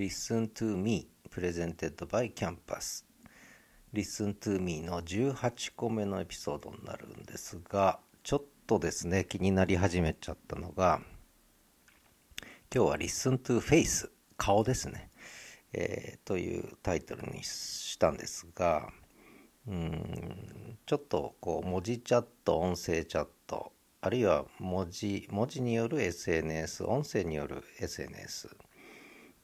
Listen to Me Presented by Campus. Listen to Me の18個目のエピソードになるんですがちょっとですね気になり始めちゃったのが今日は Listen to Face 顔ですね、えー、というタイトルにしたんですがうんちょっとこう文字チャット音声チャットあるいは文字文字による SNS 音声による SNS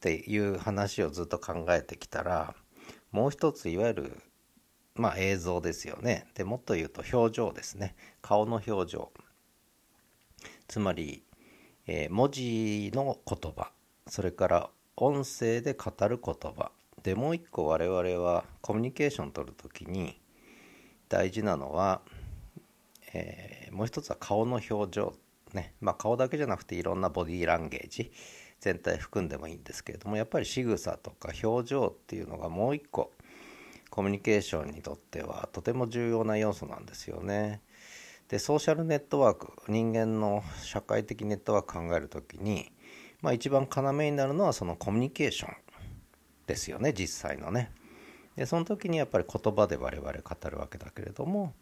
っていう話をずっと考えてきたらもう一ついわゆるまあ映像ですよね。でもっと言うと表情ですね。顔の表情。つまり、えー、文字の言葉。それから音声で語る言葉。でもう一個我々はコミュニケーション取る時に大事なのはえー、もう一つは顔の表情ね。まあ顔だけじゃなくていろんなボディーランゲージ。全体含んでもいいんですけれどもやっぱり仕草とか表情っていうのがもう一個コミュニケーションにとってはとても重要な要素なんですよね。でソーシャルネットワーク人間の社会的ネットワーク考える時に、まあ、一番要になるのはそのコミュニケーションですよね実際のね。でその時にやっぱり言葉で我々語るわけだけれども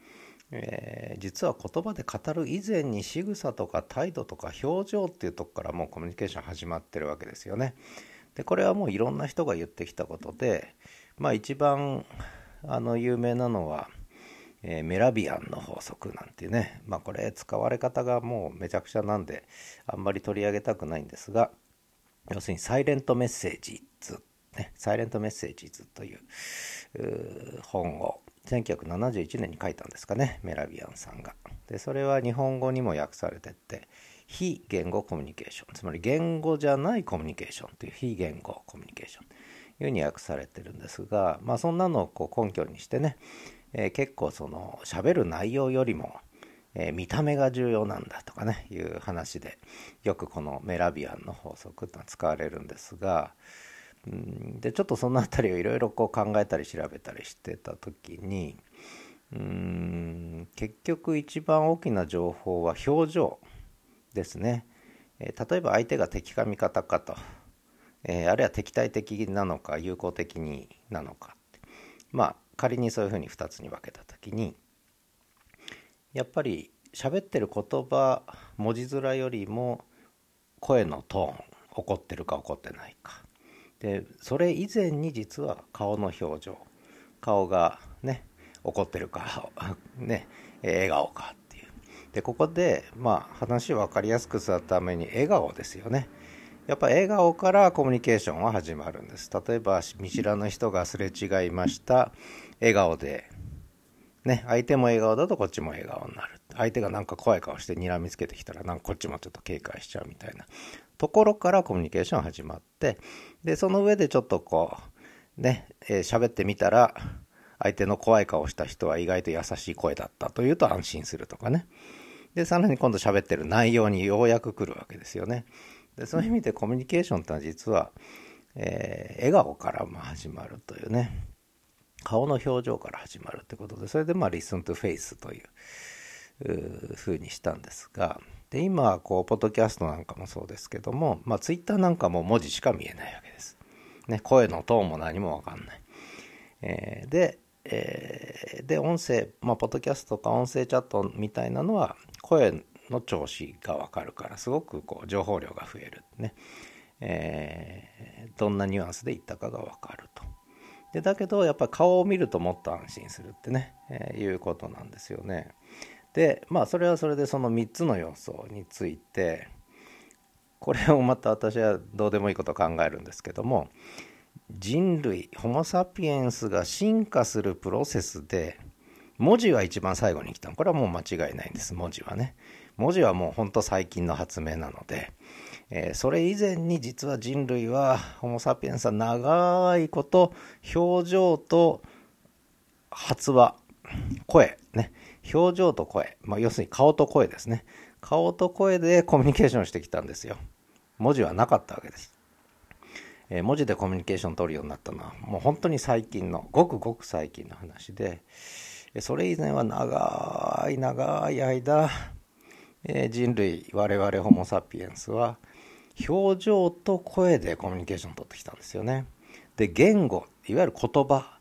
えー、実は言葉で語る以前に仕草とか態度とか表情っていうとこからもうコミュニケーション始まってるわけですよね。でこれはもういろんな人が言ってきたことでまあ一番あの有名なのは、えー、メラビアンの法則なんていうねまあこれ使われ方がもうめちゃくちゃなんであんまり取り上げたくないんですが要するにサイレントメッセージ図ね、サイレントメッセージ図という本を1971年に書いたんですかねメラビアンさんが。でそれは日本語にも訳されてって非言語コミュニケーションつまり言語じゃないコミュニケーションという非言語コミュニケーションというふうに訳されてるんですが、まあ、そんなのをこう根拠にしてね、えー、結構その喋る内容よりも、えー、見た目が重要なんだとかねいう話でよくこのメラビアンの法則というのは使われるんですが、でちょっとその辺りをいろいろ考えたり調べたりしてた時にうん結局一番大きな情報は表情ですね、えー、例えば相手が敵か味方かと、えー、あるいは敵対的なのか友好的になのかまあ仮にそういうふうに2つに分けた時にやっぱり喋ってる言葉文字面よりも声のトーン怒ってるか怒ってないか。でそれ以前に実は顔の表情顔がね怒ってるか ね笑顔かっていう。でここでまあ話を分かりやすくするために笑顔ですよね。やっぱ笑顔からコミュニケーションは始まるんです。例えば見知らぬ人がすれ違いました。笑顔で。ね相手も笑顔だとこっちも笑顔になる。相手がなんか怖い顔して睨みつけてきたらなんかこっちもちょっと警戒しちゃうみたいな。ところからコミュニケーション始まってでその上でちょっとこうね喋、えー、ってみたら相手の怖い顔した人は意外と優しい声だったというと安心するとかね。でさらに今度喋ってる内容にようやく来るわけですよね。でそういう意味でコミュニケーションってのは実は、えー、笑顔からま始まるというね。顔の表情から始まるってことでそれでまあ listen to face というふうにしたんですがで今こうポッドキャストなんかもそうですけども、まあ、ツイッターなんかも文字しか見えないわけです。ね、声のトーンも何も分かんない。えー、で、えー、で音声、まあ、ポッドキャストとか音声チャットみたいなのは声の調子が分かるからすごくこう情報量が増えるね、えー、どんなニュアンスで言ったかが分かると。でだけどやっぱり顔を見るともっと安心するってね、え、いうことなんですよね。でまあそれはそれでその3つの要素についてこれをまた私はどうでもいいこと考えるんですけども人類ホモ・サピエンスが進化するプロセスで文字は一番最後に来たの。これはもう間違いないんです。文字はね。文字はもうほんと最近の発明なので、えー、それ以前に実は人類はホモ・サピエンスは長いこと表情と発話声ね。表情と声、まあ、要するに顔と声ですね。顔と声でコミュニケーションしてきたんですよ。文字はなかったわけです、えー、文字でコミュニケーションを取るようになったのはもう本当に最近のごくごく最近の話でそれ以前は長い長い間、えー、人類我々ホモ・サピエンスは表情と声でコミュニケーションを取ってきたんですよね。で言語いわゆる言葉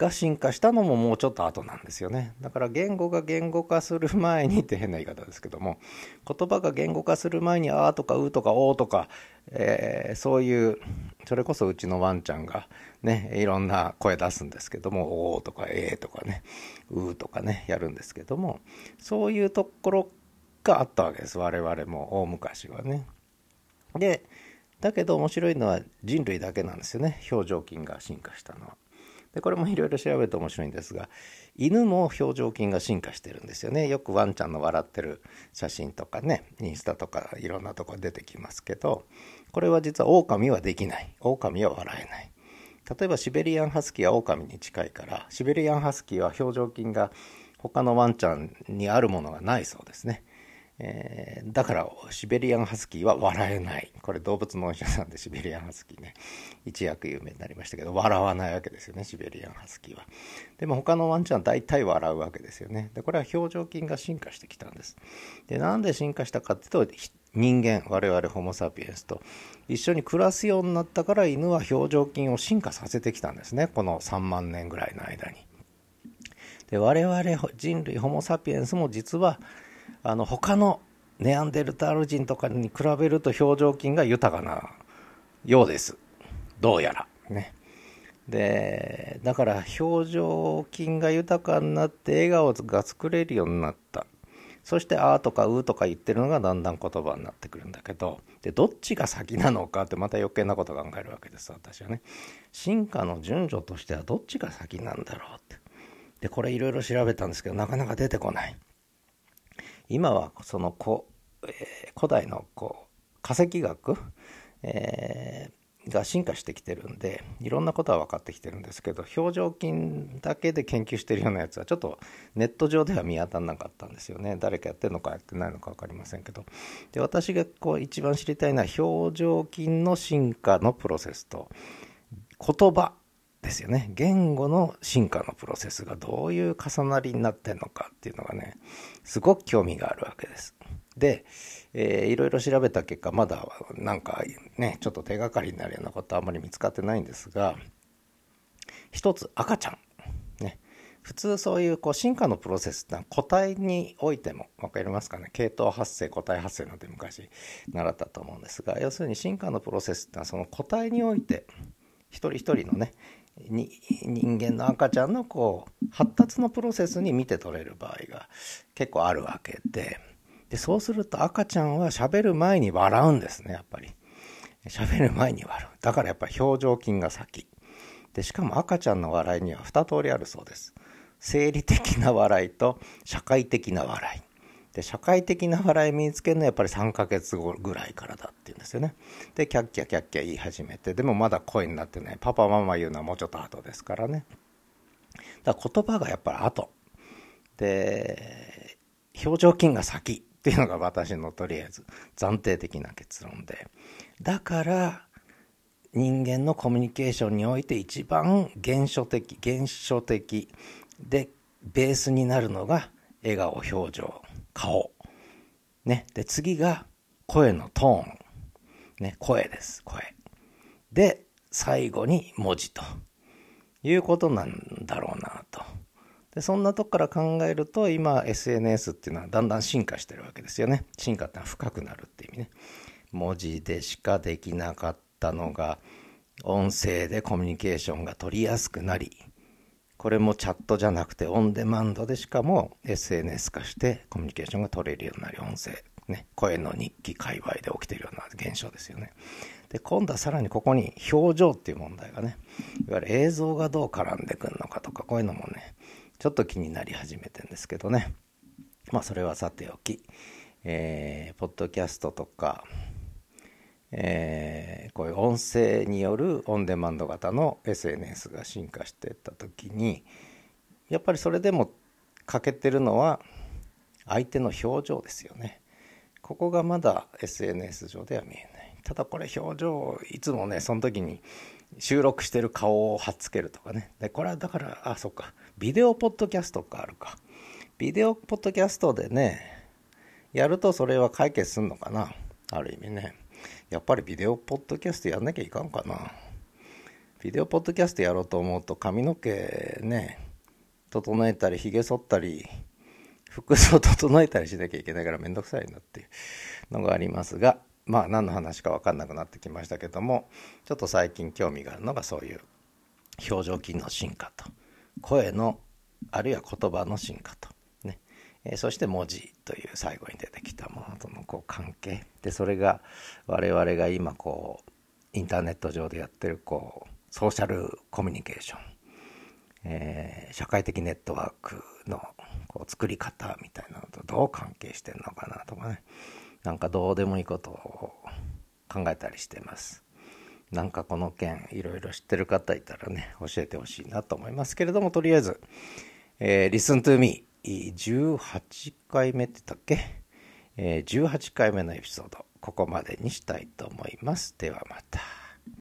が進化したのももうちょっと後なんですよねだから言語が言語化する前にって変な言い方ですけども言葉が言語化する前に「あ」とか「う」とか「お」とか、えー、そういうそれこそうちのワンちゃんがねいろんな声出すんですけども「お」とか「えー」とかね「う」とかねやるんですけどもそういうところがあったわけです我々も大昔はね。でだけど面白いのは人類だけなんですよね表情筋が進化したのは。でこれもいろいろ調べると面白いんですが犬も表情筋が進化してるんですよね。よくワンちゃんの笑ってる写真とかねインスタとかいろんなとこ出てきますけどこれは実は狼はできない。狼は笑えない。例えばシベリアンハスキーは狼に近いからシベリアンハスキーは表情筋が他のワンちゃんにあるものがないそうですね。えー、だからシベリアンハスキーは笑えない。これ動物のお医者さんでシベリアンハスキーね。一躍有名になりましたけど笑わないわけですよねシベリアンハスキーは。でも他のワンちゃんは大体笑うわけですよね。でこれは表情筋が進化してきたんです。でなんで進化したかっていうと人間我々ホモ・サピエンスと一緒に暮らすようになったから犬は表情筋を進化させてきたんですね。この3万年ぐらいの間に。で我々人類ホモ・サピエンスも実はあの他のネアンデルタール人とかに比べると表情筋が豊かなようです。どうやら。ね。でだから表情筋が豊かになって笑顔が作れるようになった。そして「あ」とか「う」とか言ってるのがだんだん言葉になってくるんだけど。でどっちが先なのかってまた余計なこと考えるわけです私はね。進化の順序としてはどっちが先なんだろうって。でこれいろいろ調べたんですけどなかなか出てこない今はその古,、えー、古代のこう化石学、えー、が進化してきてるんでいろんなことは分かってきてるんですけど表情筋だけで研究してるようなやつはちょっとネット上では見当たらなかったんですよね。誰かやってるのかやってないのか分かりませんけど。で私がこう一番知りたいのは表情筋の進化のプロセスと言葉ですよね。言語の進化のプロセスがどういう重なりになってんのかっていうのがねすごく興味があるわけです。で、えー、いろいろ調べた結果まだなんかねちょっと手がかりになるようなことはあんまり見つかってないんですが一つ赤ちゃん。ね。普通そういうこう進化のプロセスってのは個体においても分かりますかね？系統発生個体発生なんて昔習ったと思うんですが要するに進化のプロセスってのはその個体において一人一人のねに人間の赤ちゃんのこう発達のプロセスに見て取れる場合が結構あるわけで。でそうすると赤ちゃんは喋る前に笑うんですねやっぱり。喋る前に笑う。だからやっぱり表情筋が先。でしかも赤ちゃんの笑いには2通りあるそうです。生理的な笑いと社会的な笑い。で社会的な笑い身につけるのはやっぱり3ヶ月後ぐらいからだっていうんですよね。でキャッキャキャッキャ言い始めてでもまだ声になってない。パパママ言うのはもうちょっと後ですからね。だから言葉がやっぱり後。で表情筋が先っていうのが私のとりあえず暫定的な結論で。だから人間のコミュニケーションにおいて一番原初的原初的でベースになるのが笑顔表情。顔。ね。で、次が声のトーン。ね、声です。声。で、最後に文字ということなんだろうなと。で、そんなとこから考えると、今 SNS っていうのはだんだん進化してるわけですよね。進化ってのは深くなるっていう意味ね。文字でしかできなかったのが、音声でコミュニケーションが取りやすくなり、これもチャットじゃなくてオンデマンドでしかも SNS 化してコミュニケーションが取れるようになり音声、ね、声の日記界隈で起きているような現象ですよね。で今度はさらにここに表情っていう問題がねいわゆる映像がどう絡んでくるのかとかこういうのもねちょっと気になり始めてんですけどねまあそれはさておき、えー、ポッドキャストとかえー、こういう音声によるオンデマンド型の SNS が進化していった時にやっぱりそれでも欠けてるのは相手の表情ですよね。ここがまだ SNS 上では見えない。ただこれ表情いつもねその時に収録してる顔を貼っつけるとかね。でこれはだからあそっかビデオポッドキャストがあるか。ビデオポッドキャストでねやるとそれは解決すんのかなある意味ね。やっぱりビデオポッドキャストやんなきゃいかんかな。ビデオポッドキャストやろうと思うと髪の毛ね、整えたり、髭剃ったり、服装整えたりしなきゃいけないからめんどくさいなっていうのがありますが、まあ何の話か分かんなくなってきましたけども、ちょっと最近興味があるのがそういう表情筋の進化と、声の、あるいは言葉の進化と、え、そして文字という最後に出てきたものとのこう関係。で、それが我々が今こう、インターネット上でやってるこう、ソーシャルコミュニケーション。えー、社会的ネットワークのこう作り方みたいなのとどう関係してんのかなとかねなんかどうでもいいことを考えたりしてますなんかこの件いろいろ知ってる方いたらね教えてほしいなと思いますけれどもとりあえず、えー、Listen to me 18回目って言ったっけ、えー、18回目のエピソードここまでにしたいと思います。ではまた。